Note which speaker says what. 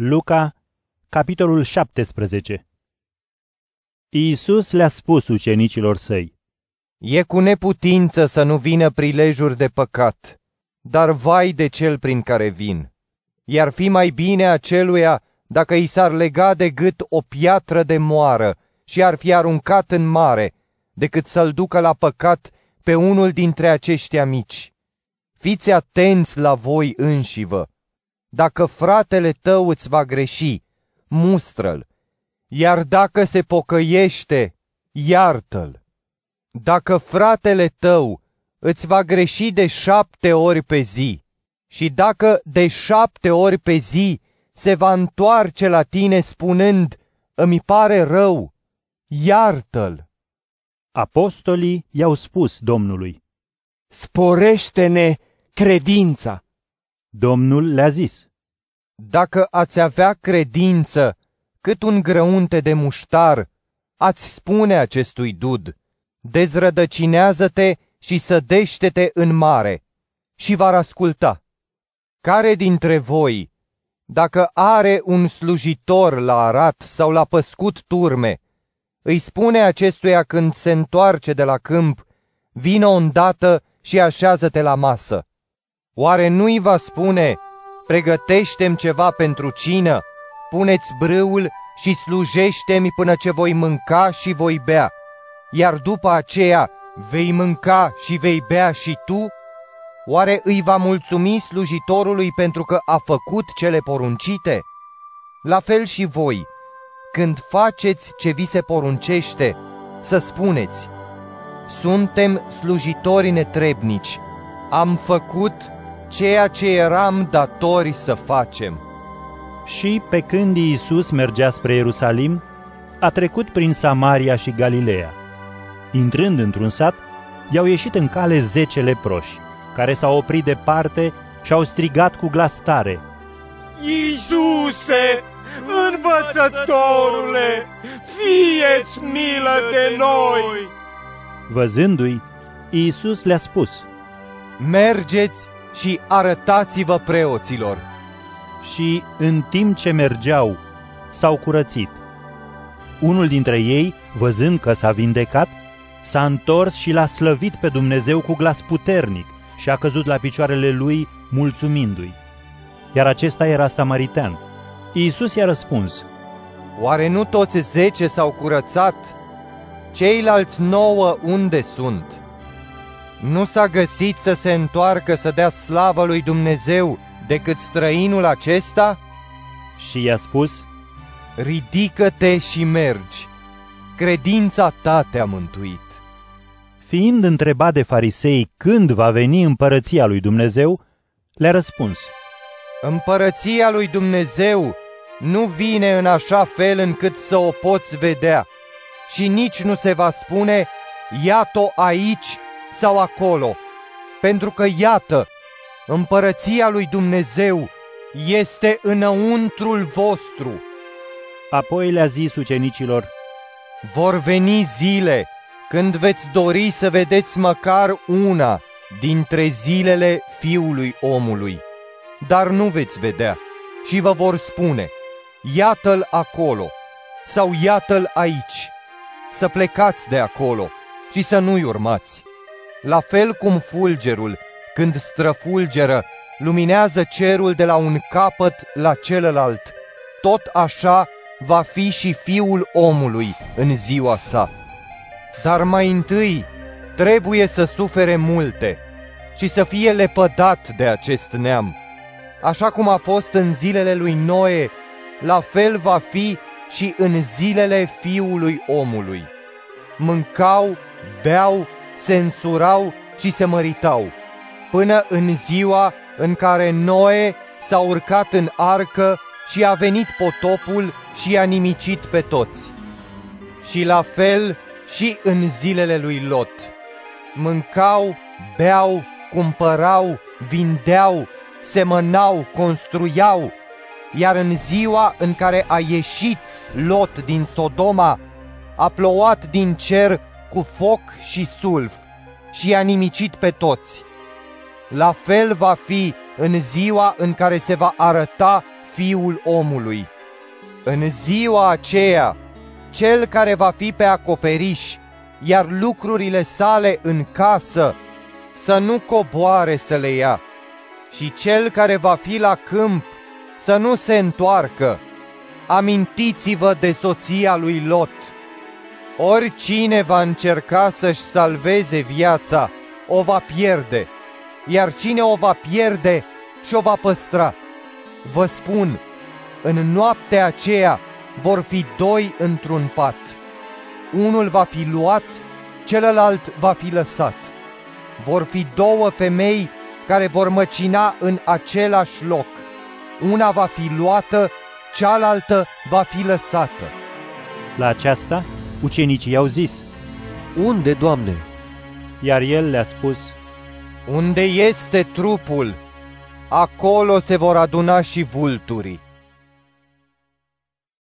Speaker 1: Luca, capitolul 17 Iisus le-a spus ucenicilor săi,
Speaker 2: E cu neputință să nu vină prilejuri de păcat, dar vai de cel prin care vin. Iar fi mai bine aceluia dacă i s-ar lega de gât o piatră de moară și ar fi aruncat în mare, decât să-l ducă la păcat pe unul dintre aceștia mici. Fiți atenți la voi înșivă. Dacă fratele tău îți va greși, mustră-l, iar dacă se pocăiește, iartă-l. Dacă fratele tău îți va greși de șapte ori pe zi și dacă de șapte ori pe zi se va întoarce la tine spunând, îmi pare rău, iartă-l.
Speaker 1: Apostolii i-au spus Domnului.
Speaker 3: Sporește-ne credința.
Speaker 1: Domnul le-a zis.
Speaker 2: Dacă ați avea credință cât un grăunte de muștar, ați spune acestui dud, dezrădăcinează-te și sădește-te în mare, și va asculta. Care dintre voi, dacă are un slujitor la arat sau la păscut turme, îi spune acestuia când se întoarce de la câmp, vină îndată și așează-te la masă. Oare nu-i va spune, pregătește-mi ceva pentru cină, puneți brâul și slujește-mi până ce voi mânca și voi bea, iar după aceea vei mânca și vei bea și tu? Oare îi va mulțumi slujitorului pentru că a făcut cele poruncite? La fel și voi, când faceți ce vi se poruncește, să spuneți, suntem slujitori netrebnici, am făcut ceea ce eram datori să facem.
Speaker 1: Și pe când Iisus mergea spre Ierusalim, a trecut prin Samaria și Galileea. Intrând într-un sat, i-au ieșit în cale zece leproși, care s-au oprit departe și au strigat cu glas tare.
Speaker 4: Iisuse, învățătorule, fieți milă de noi!
Speaker 1: Văzându-i, Iisus le-a spus,
Speaker 2: Mergeți și arătați-vă preoților.
Speaker 1: și în timp ce mergeau, s-au curățit. Unul dintre ei, văzând că s-a vindecat, s-a întors și l-a slăvit pe Dumnezeu cu glas puternic și a căzut la picioarele lui, mulțumindu-i. Iar acesta era samaritean. Iisus i-a răspuns,
Speaker 2: Oare nu toți zece s-au curățat? Ceilalți nouă unde sunt? Nu s-a găsit să se întoarcă să dea slavă lui Dumnezeu decât străinul acesta?
Speaker 1: și i-a spus,
Speaker 2: Ridică-te și mergi. Credința ta te-a mântuit.
Speaker 1: fiind întrebat de farisei când va veni împărăția lui Dumnezeu, le-a răspuns,
Speaker 2: Împărăția lui Dumnezeu nu vine în așa fel încât să o poți vedea și nici nu se va spune, iată aici sau acolo, pentru că iată, împărăția lui Dumnezeu este înăuntrul vostru.
Speaker 1: Apoi le-a zis ucenicilor,
Speaker 2: Vor veni zile când veți dori să vedeți măcar una dintre zilele fiului omului, dar nu veți vedea și vă vor spune, iată-l acolo sau iată-l aici, să plecați de acolo și să nu-i urmați. La fel cum fulgerul, când străfulgeră, luminează cerul de la un capăt la celălalt, tot așa va fi și fiul omului în ziua sa. Dar mai întâi trebuie să sufere multe și să fie lepădat de acest neam. Așa cum a fost în zilele lui Noe, la fel va fi și în zilele fiului omului. Mâncau, beau, se însurau și se măritau, până în ziua în care Noe s-a urcat în arcă și a venit potopul și i-a nimicit pe toți. Și la fel și în zilele lui Lot. Mâncau, beau, cumpărau, vindeau, semănau, construiau, iar în ziua în care a ieșit Lot din Sodoma, a plouat din cer cu foc și sulf și i-a nimicit pe toți. La fel va fi în ziua în care se va arăta fiul omului. În ziua aceea, cel care va fi pe acoperiș, iar lucrurile sale în casă, să nu coboare să le ia, și cel care va fi la câmp, să nu se întoarcă. Amintiți-vă de soția lui Lot. Oricine va încerca să-și salveze viața, o va pierde, iar cine o va pierde, și-o va păstra. Vă spun, în noaptea aceea vor fi doi într-un pat. Unul va fi luat, celălalt va fi lăsat. Vor fi două femei care vor măcina în același loc. Una va fi luată, cealaltă va fi lăsată.
Speaker 1: La aceasta, ucenicii i-au zis,
Speaker 3: Unde, Doamne?
Speaker 1: iar el le-a spus,
Speaker 2: Unde este trupul, acolo se vor aduna și vulturii.